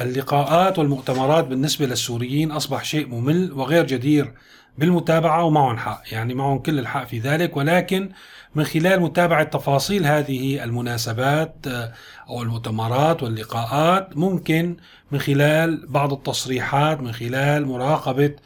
اللقاءات والمؤتمرات بالنسبة للسوريين أصبح شيء ممل وغير جدير بالمتابعة ومعهم حق يعني معهم كل الحق في ذلك ولكن من خلال متابعة تفاصيل هذه المناسبات آه، أو المؤتمرات واللقاءات ممكن من خلال بعض التصريحات من خلال مراقبة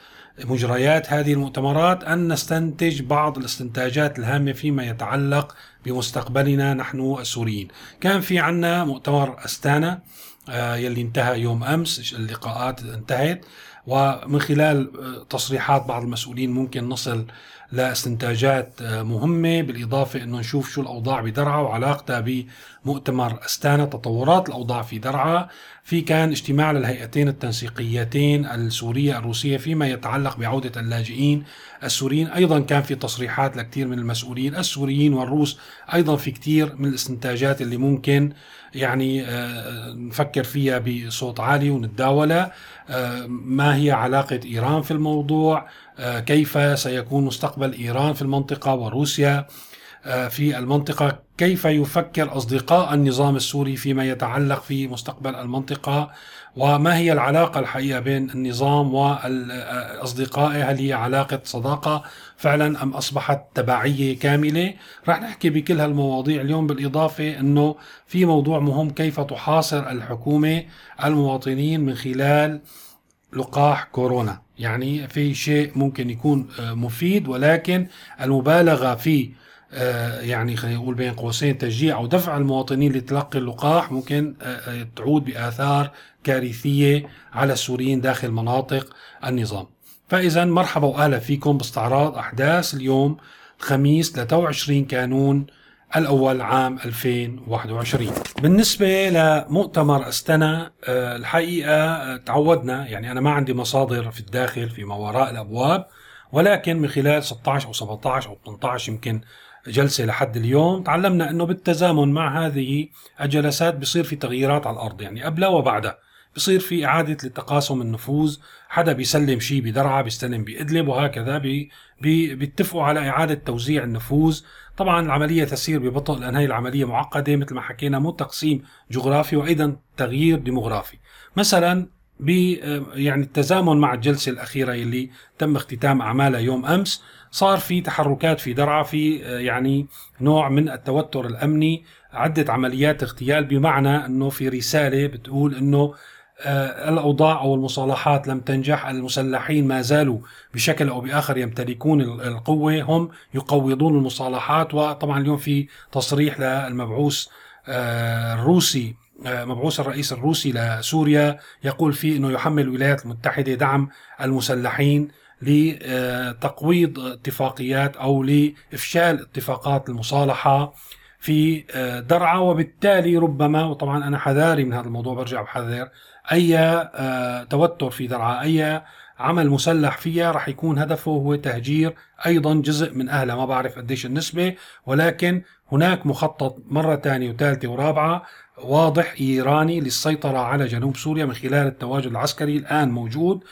مجريات هذه المؤتمرات أن نستنتج بعض الاستنتاجات الهامة فيما يتعلق بمستقبلنا نحن السوريين. كان في عنا مؤتمر أستانا يلي انتهى يوم أمس اللقاءات انتهت. ومن خلال آه، تصريحات بعض المسؤولين ممكن نصل لاستنتاجات آه، مهمة بالإضافة أنه نشوف شو الأوضاع بدرعا وعلاقتها بمؤتمر أستانا تطورات الأوضاع في درعا. في كان اجتماع للهيئتين التنسيقيتين السورية الروسية فيما يتعلق بعودة اللاجئين السوريين. أيضا كان في تصريحات لكثير من المسؤولين السوريين والروس أيضا في كثير من الاستنتاجات اللي ممكن يعني آه، نفكر فيها بصوت عالي ونتداولها. آه، ما هي علاقة إيران في الموضوع؟ آه، كيف سيكون مستقبل إيران في المنطقة وروسيا؟ في المنطقة. كيف يفكر أصدقاء النظام السوري فيما يتعلق في مستقبل المنطقة؟ وما هي العلاقة الحقيقة بين النظام وأصدقائه هل هي علاقة صداقة فعلا أم أصبحت تبعية كاملة رح نحكي بكل هالمواضيع اليوم بالإضافة أنه في موضوع مهم كيف تحاصر الحكومة المواطنين من خلال لقاح كورونا يعني في شيء ممكن يكون مفيد ولكن المبالغة في آه، يعني خلينا نقول بين قوسين تشجيع أو دفع المواطنين لتلقي اللقاح ممكن آه، آه، تعود بآثار كارثية على السوريين داخل مناطق النظام. فإذا مرحبا وأهلا فيكم باستعراض أحداث اليوم الخميس 23 كانون الأول عام 2021 بالنسبة لمؤتمر أستنا الحقيقة تعودنا يعني أنا ما عندي مصادر في الداخل في ما وراء الأبواب ولكن من خلال 16 أو 17 أو 18 يمكن جلسة لحد اليوم تعلمنا أنه بالتزامن مع هذه الجلسات بصير في تغييرات على الأرض يعني قبلها وبعدها. بصير في إعادة لتقاسم النفوذ حدا بيسلم شيء بدرعا بيستلم بإدلب وهكذا بي بي بيتفقوا على إعادة توزيع النفوذ. طبعا العملية تسير ببطء لأن هي العملية معقدة مثل ما حكينا مو تقسيم جغرافي وأيضا تغيير ديموغرافي. مثلا ب يعني التزامن مع الجلسة الأخيرة اللي تم اختتام أعمالها يوم أمس صار في تحركات في درعا في يعني نوع من التوتر الأمني. عدة عمليات اغتيال بمعنى إنه في رسالة بتقول إنه آه، الأوضاع أو المصالحات لم تنجح المسلحين ما زالوا بشكل أو بآخر يمتلكون القوة هم يقوضون المصالحات وطبعا اليوم في تصريح للمبعوث آه، الروسي مبعوث الرئيس الروسي لسوريا يقول فيه إنه يحمل الولايات المتحدة دعم المسلحين لتقويض اتفاقيات أو لإفشال اتفاقات المصالحة. في آه، درعا وبالتالي ربما وطبعا أنا حذاري من هذا الموضوع برجع بحذر أي آه، توتر في درعا أي عمل مسلح فيها رح يكون هدفه هو تهجير أيضا جزء من اهلها ما بعرف قديش النسبة ولكن هناك مخطط مرة ثانية وثالثة ورابعة واضح إيراني للسيطرة على جنوب سوريا من خلال التواجد العسكري الآن موجود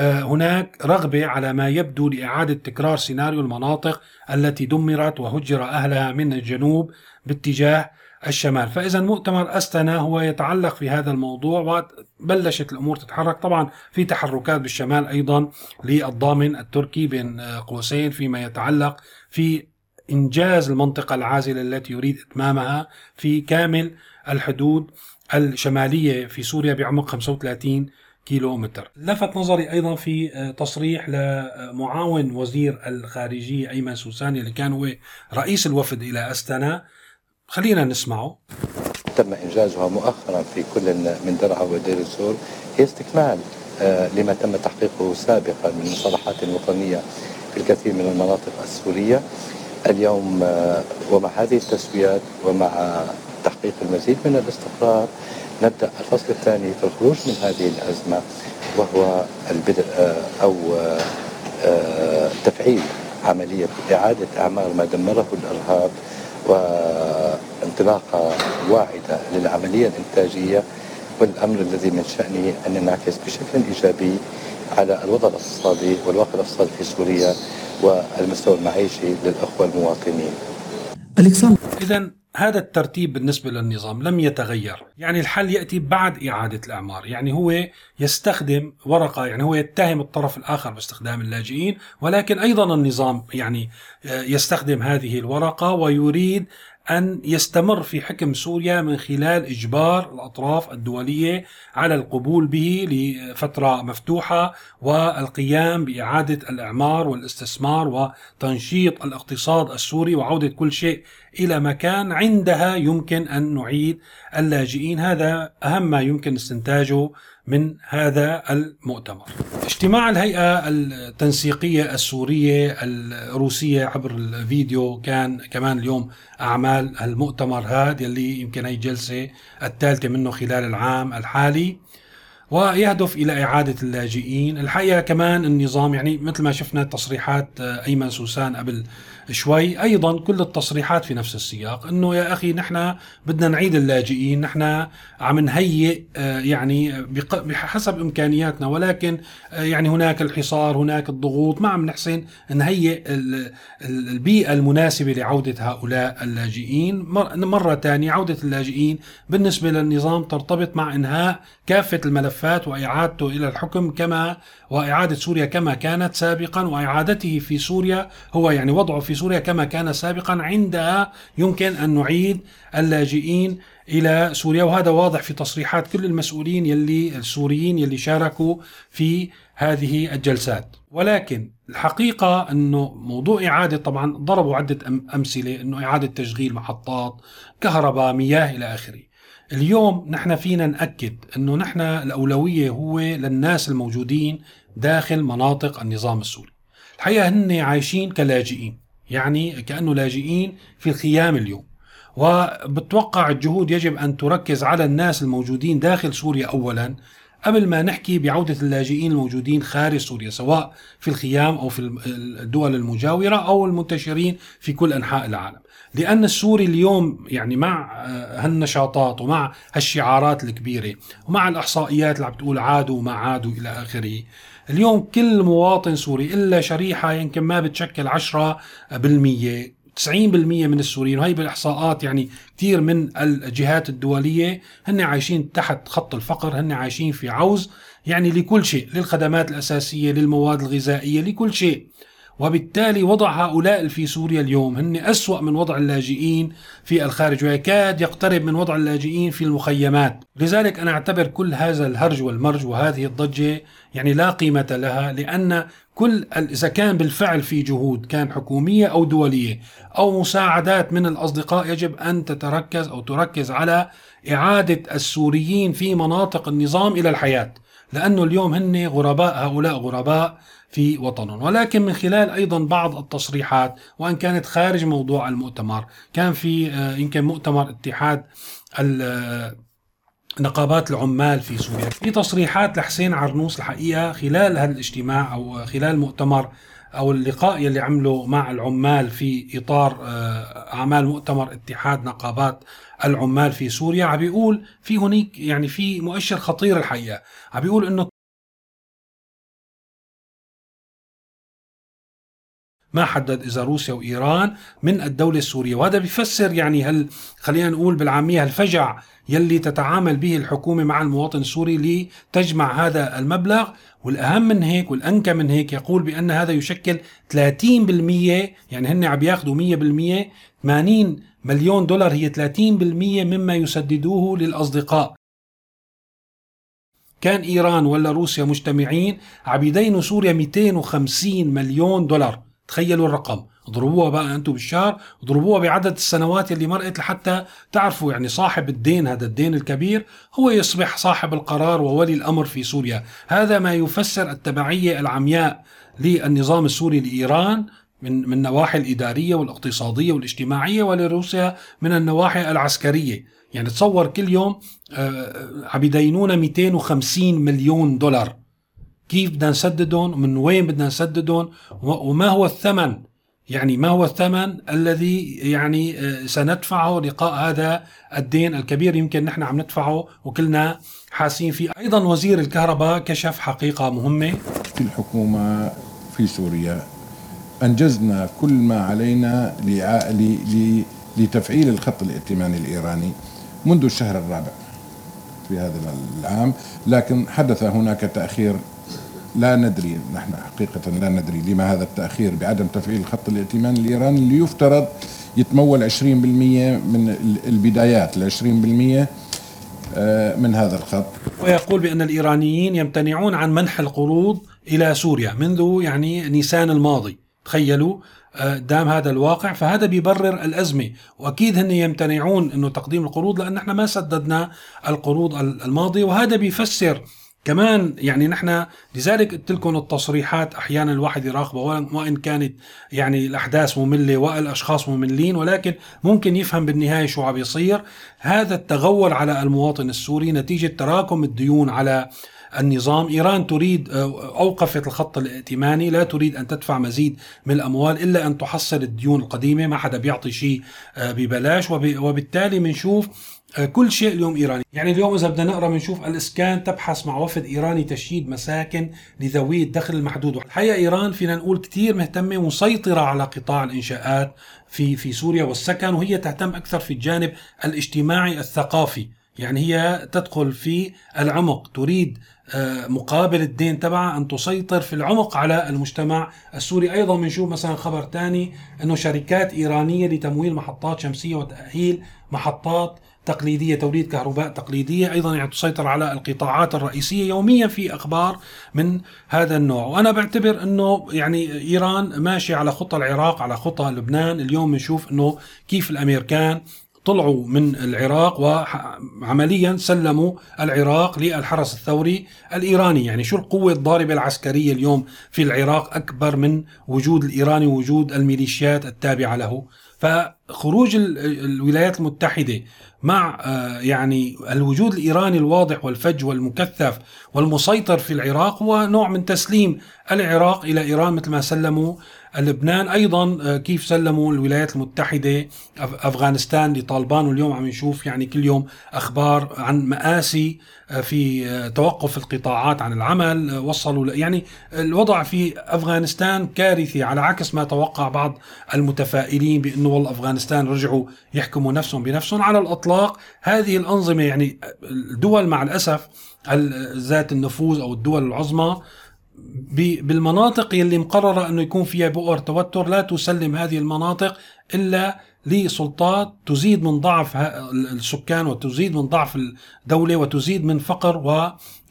وهناك رغبة على ما يبدو لإعادة تكرار سيناريو المناطق التي دمرت وهجر أهلها من الجنوب باتجاه الشمال. فإذا مؤتمر أستنا هو يتعلق في هذا الموضوع وبلشت الأمور تتحرك. طبعا في تحركات بالشمال أيضا للضامن التركي بين قوسين فيما يتعلق في إنجاز المنطقة العازلة التي يريد إتمامها في كامل الحدود الشمالية في سوريا بعمق 35 كيلو متر لفت نظري أيضا في تصريح لمعاون وزير الخارجية أيمن سوساني اللي كان هو رئيس الوفد إلى أستنا خلينا نسمعه. تم إنجازها مؤخرا في كل من درعا ودير الزور هي استكمال آه، لما تم تحقيقه سابقا من مصالحات وطنية في الكثير من المناطق السورية. اليوم آه، ومع هذه التسويات ومع تحقيق المزيد من الاستقرار نبدأ الفصل الثاني في الخروج من هذه الأزمة وهو البدء آه، أو تفعيل عملية إعادة أعمار ما دمره الإرهاب وانطلاقة واعدة للعملية الإنتاجية والأمر الذي من شأنه أن ينعكس بشكل إيجابي على الوضع الاقتصادي والواقع الاقتصادي في سوريا والمستوى المعيشي للأخوة المواطنين. إذا هذا الترتيب بالنسبة للنظام لم يتغير. يعني الحل يأتي بعد إعادة الإعمار. يعني هو يستخدم ورقة يعني هو يتهم الطرف الآخر باستخدام اللاجئين ولكن أيضا النظام يعني يستخدم هذه الورقة ويريد أن يستمر في حكم سوريا من خلال إجبار الأطراف الدولية على القبول به لفترة مفتوحة والقيام بإعادة الإعمار والاستثمار وتنشيط الاقتصاد السوري وعودة كل شيء إلى مكان عندها يمكن أن نعيد اللاجئين. هذا أهم ما يمكن استنتاجه من هذا المؤتمر. اجتماع الهيئة التنسيقية السورية الروسية عبر الفيديو كان كمان اليوم أعمال المؤتمر هذا اللي يمكن هي الجلسة الثالثة منه خلال العام الحالي ويهدف إلى إعادة اللاجئين، الحقيقة كمان النظام يعني مثل ما شفنا تصريحات أيمن سوسان قبل شوي أيضا كل التصريحات في نفس السياق إنه يا أخي نحن بدنا نعيد اللاجئين نحن عم نهيئ آه، يعني بحسب إمكانياتنا ولكن آه، يعني هناك الحصار هناك الضغوط ما عم نحسن نهيئ البيئة المناسبة لعودة هؤلاء اللاجئين. مرة ثانية عودة اللاجئين بالنسبة للنظام ترتبط مع إنهاء كافة الملفات وإعادته إلى الحكم كما وإعادة سوريا كما كانت سابقا وإعادته في سوريا هو يعني وضعه في سوريا كما كان سابقا عندها يمكن أن نعيد اللاجئين إلى سوريا. وهذا واضح في تصريحات كل المسؤولين يلي السوريين يلي شاركوا في هذه الجلسات. ولكن الحقيقة أنه موضوع إعادة طبعا ضربوا عدة أمثلة أنه إعادة تشغيل محطات كهرباء مياه إلى آخره. اليوم نحن فينا نأكد أنه نحن الأولوية هو للناس الموجودين داخل مناطق النظام السوري. الحقيقة هن عايشين كلاجئين يعني كأنه لاجئين في الخيام اليوم. وبتوقع الجهود يجب أن تركز على الناس الموجودين داخل سوريا أولا قبل ما نحكي بعودة اللاجئين الموجودين خارج سوريا سواء في الخيام أو في الدول المجاورة أو المنتشرين في كل أنحاء العالم. لأن السوري اليوم يعني مع هالنشاطات ومع هالشعارات الكبيرة ومع الإحصائيات اللي عم بتقول عادوا وما عادوا إلى آخره اليوم كل مواطن سوري إلا شريحة يمكن ما بتشكل 10% 90% من السوريين وهي بالإحصاءات يعني كثير من الجهات الدولية هن عايشين تحت خط الفقر هن عايشين في عوز يعني لكل شيء للخدمات الأساسية للمواد الغذائية لكل شيء. وبالتالي وضع هؤلاء في سوريا اليوم. هن أسوأ من وضع اللاجئين في الخارج ويكاد يقترب من وضع اللاجئين في المخيمات. لذلك أنا أعتبر كل هذا الهرج والمرج وهذه الضجة يعني لا قيمة لها لأن كل إذا كان بالفعل في جهود كان حكومية أو دولية أو مساعدات من الأصدقاء يجب أن تتركز أو تركز على إعادة السوريين في مناطق النظام إلى الحياة. لأنه اليوم هن غرباء هؤلاء غرباء في وطنهم. ولكن من خلال أيضا بعض التصريحات وأن كانت خارج موضوع المؤتمر كان في آه، يمكن مؤتمر اتحاد نقابات العمال في سوريا. في تصريحات لحسين عرنوس الحقيقة خلال هذا الاجتماع أو خلال المؤتمر أو اللقاء يلي عمله مع العمال في إطار آه، أعمال مؤتمر اتحاد نقابات العمال في سوريا. عم بيقول في هنيك يعني في مؤشر خطير الحقيقة. عم بيقول أنه ما حدد إذا روسيا وإيران من الدولة السورية. وهذا بيفسر يعني هل خلينا نقول بالعامية الفجع يلي تتعامل به الحكومة مع المواطن السوري لتجمع هذا المبلغ؟ والأهم من هيك والأنكى من هيك يقول بأن هذا يشكل 30% يعني هن عم ياخذوا 100% 80 مليون دولار هي 30% مما يسددوه للأصدقاء. كان إيران ولا روسيا مجتمعين عم يدينوا سوريا 250 مليون دولار. تخيلوا الرقم. اضربوها بقى أنتم بالشهر اضربوها بعدد السنوات اللي مرقت لحتى تعرفوا يعني صاحب الدين هذا الدين الكبير هو يصبح صاحب القرار وولي الأمر في سوريا. هذا ما يفسر التبعية العمياء للنظام السوري لإيران من من النواحي الإدارية والاقتصادية والاجتماعية ولروسيا من النواحي العسكرية. يعني تصور كل يوم عم يدينونا 250 مليون دولار. كيف بدنا نسددهم من وين بدنا نسددهم وما هو الثمن. يعني ما هو الثمن الذي يعني آه، سندفعه لقاء هذا الدين الكبير يمكن نحن عم ندفعه وكلنا حاسين فيه. أيضا وزير الكهرباء كشف حقيقة مهمة. الحكومة في سوريا أنجزنا كل ما علينا لتفعيل الخط الائتماني الإيراني منذ الشهر الرابع في هذا العام لكن حدث هناك تأخير لا ندري نحن حقيقة لا ندري لما هذا التأخير بعدم تفعيل الخط الائتماني الإيراني اللي يفترض يتمول 20% من البدايات ال 20% آه، من هذا الخط. ويقول بأن الإيرانيين يمتنعون عن منح القروض إلى سوريا منذ يعني نيسان الماضي. تخيلوا آه، دام هذا الواقع فهذا بيبرر الأزمة. وأكيد هن يمتنعون أنه تقديم القروض لأن إحنا ما سددنا القروض الماضية وهذا بيفسر كمان يعني نحن لذلك قلت لكم التصريحات أحيانا الواحد يراقبها وان كانت يعني الأحداث مملة والأشخاص مملين ولكن ممكن يفهم بالنهاية شو عم يصير. هذا التغول على المواطن السوري نتيجة تراكم الديون على النظام. إيران تريد آه، أوقفت الخط الائتماني لا تريد أن تدفع مزيد من الأموال إلا أن تحصل الديون القديمة ما حدا بيعطي شيء آه، ببلاش. وبالتالي بنشوف كل شيء اليوم إيراني، يعني اليوم إذا بدنا نقرأ بنشوف الإسكان تبحث مع وفد إيراني تشييد مساكن لذوي الدخل المحدود، الحقيقة إيران فينا نقول كثير مهتمة ومسيطرة على قطاع الإنشاءات في في سوريا والسكن وهي تهتم أكثر في الجانب الاجتماعي الثقافي، يعني هي تدخل في العمق تريد آه، مقابل الدين تبعها أن تسيطر في العمق على المجتمع السوري. أيضا بنشوف مثلا خبر ثاني أنه شركات إيرانية لتمويل محطات شمسية وتأهيل محطات تقليدية توليد كهرباء تقليدية أيضا يعني تسيطر على القطاعات الرئيسية يوميا في أخبار من هذا النوع. وأنا بعتبر إنه يعني إيران ماشي على خطى العراق على خطى لبنان. اليوم بنشوف إنه كيف الأمريكان طلعوا من العراق وعمليا سلموا العراق للحرس الثوري الإيراني، يعني شو القوة الضاربة العسكرية اليوم في العراق؟ أكبر من وجود الإيراني ووجود الميليشيات التابعة له، فخروج الولايات المتحدة مع آه، يعني الوجود الإيراني الواضح والفج والمكثف والمسيطر في العراق هو نوع من تسليم العراق إلى إيران مثل ما سلموا لبنان. أيضا آه، كيف سلموا الولايات المتحدة أفغانستان لطالبان؟ واليوم عم نشوف يعني كل يوم أخبار عن مآسي آه، في توقف القطاعات عن العمل وصلوا يعني الوضع في أفغانستان كارثي على عكس ما توقع بعض المتفائلين بأنه والله أفغانستان رجعوا يحكموا نفسهم بنفسهم على الإطلاق. هذه الأنظمة يعني الدول مع الأسف ذات النفوذ أو الدول العظمى بالمناطق يلي مقررة أنه يكون فيها بؤر توتر لا تسلم هذه المناطق إلا لسلطات تزيد من ضعف السكان وتزيد من ضعف الدولة وتزيد من فقر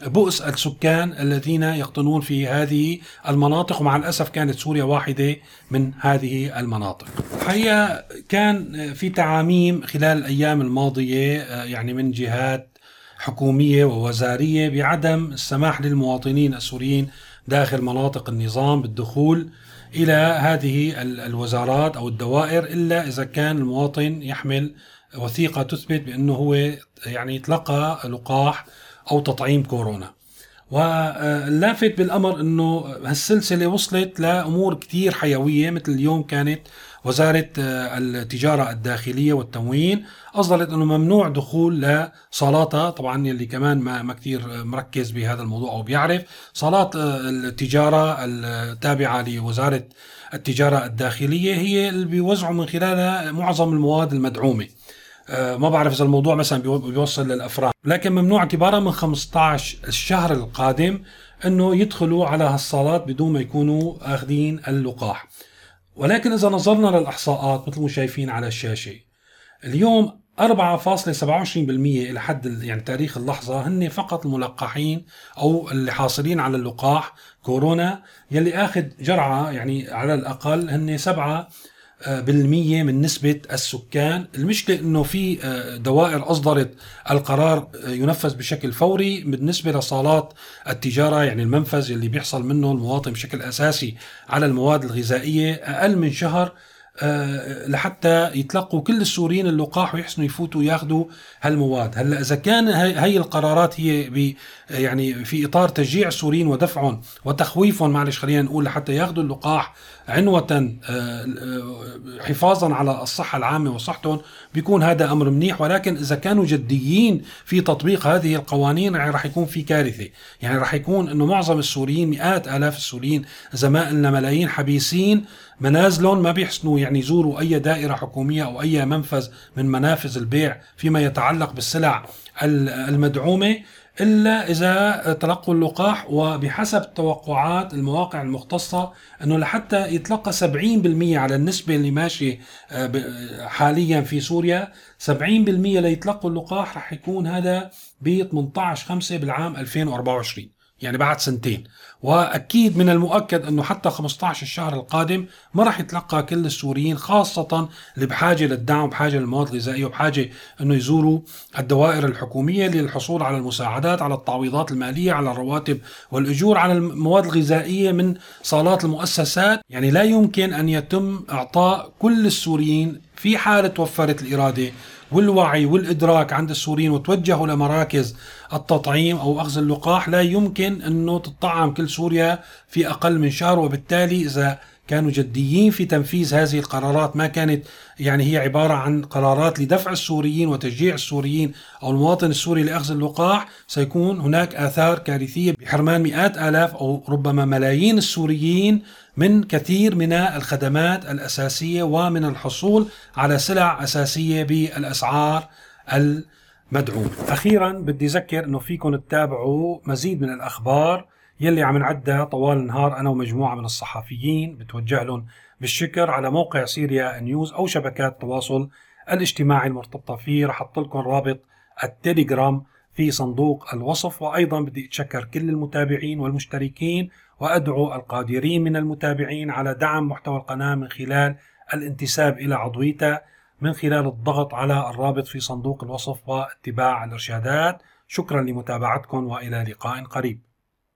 وبؤس السكان الذين يقطنون في هذه المناطق. ومع الأسف كانت سوريا واحدة من هذه المناطق. الحقيقة كان في تعاميم خلال الأيام الماضية يعني من جهات حكومية ووزارية بعدم السماح للمواطنين السوريين داخل مناطق النظام بالدخول إلى هذه الوزارات أو الدوائر إلا إذا كان المواطن يحمل وثيقة تثبت بأنه هو يعني تلقى لقاح أو تطعيم كورونا. واللافت بالأمر إنه هالسلسلة وصلت لأمور كثير حيوية مثل اليوم كانت وزارة آه، التجارة الداخلية والتموين أصدرت أنه ممنوع دخول لصالاتها طبعا اللي كمان ما, ما كثير مركز بهذا الموضوع أو بيعرف. صالات آه، التجارة التابعة لوزارة التجارة الداخلية هي اللي بيوزعوا من خلالها معظم المواد المدعومة. آه، ما بعرف إذا الموضوع مثلا بيوصل للأفراد. لكن ممنوع اعتبارا من 15 الشهر القادم أنه يدخلوا على هالصالات بدون ما يكونوا آخذين اللقاح. ولكن إذا نظرنا للإحصاءات مثل ما شايفين على الشاشة اليوم 4.27% إلى حد يعني تاريخ اللحظة هن فقط الملقحين أو اللي حاصلين على اللقاح كورونا يلي أخذ جرعة يعني على الأقل هن 7 بالمية من نسبة السكان. المشكلة أنه في آه، دوائر أصدرت القرار آه، ينفذ بشكل فوري بالنسبة لصالات التجارة يعني المنفذ اللي بيحصل منه المواطن بشكل أساسي على المواد الغذائية أقل من شهر. آه، لحتى يتلقوا كل السوريين اللقاح ويحسنوا يفوتوا ياخذوا هالمواد. هلا إذا كان هي القرارات هي ب يعني في إطار تشجيع السوريين ودفعهم وتخويفهم معلش خلينا نقول لحتى ياخذوا اللقاح عنوة آه، آه، حفاظا على الصحة العامة وصحتهم بيكون هذا أمر منيح. ولكن إذا كانوا جديين في تطبيق هذه القوانين يعني رح يكون في كارثة. يعني رح يكون أنه معظم السوريين مئات آلاف السوريين زمائلنا ملايين حبيسين منازلهم ما بيحسنوا يعني يزوروا أي دائرة حكومية أو أي منفذ من منافذ البيع فيما يتعلق بالسلع المدعومة إلا إذا تلقوا اللقاح وبحسب التوقعات المواقع المختصة إنه لحتى يتلقى 70% على النسبة اللي ماشية آه، حاليا في سوريا 70% ليتلقوا اللقاح رح يكون هذا ب 18 5 بالعام 2024 يعني بعد سنتين. وأكيد من المؤكد أنه حتى 15 الشهر القادم ما راح يتلقى كل السوريين خاصة اللي بحاجة للدعم وبحاجه للمواد الغذائية وبحاجة أنه يزوروا الدوائر الحكومية للحصول على المساعدات على التعويضات المالية على الرواتب والأجور على المواد الغذائية من صالات المؤسسات. يعني لا يمكن أن يتم إعطاء كل السوريين في حالة توفرت الإرادة والوعي والإدراك عند السوريين وتوجهوا لمراكز التطعيم أو أخذ اللقاح لا يمكن أنه تطعم كل سوريا في أقل من شهر وبالتالي إذا كانوا جديين في تنفيذ هذه القرارات ما كانت يعني هي عبارة عن قرارات لدفع السوريين وتشجيع السوريين أو المواطن السوري لأخذ اللقاح سيكون هناك آثار كارثية بحرمان مئات آلاف أو ربما ملايين السوريين من كثير من الخدمات الأساسية ومن الحصول على سلع أساسية بالأسعار المدعومة. أخيرا بدي أذكر أنه فيكم تتابعوا مزيد من الأخبار يلي عم نعدها طوال النهار أنا ومجموعة من الصحفيين بتوجه لهم بالشكر على موقع سيريا نيوز أو شبكات التواصل الاجتماعي المرتبطة فيه. رح أحط لكم رابط التليجرام في صندوق الوصف وأيضا بدي أتشكر كل المتابعين والمشتركين وأدعو القادرين من المتابعين على دعم محتوى القناة من خلال الانتساب إلى عضويته من خلال الضغط على الرابط في صندوق الوصف واتباع الإرشادات. شكرا لمتابعتكم وإلى لقاء قريب.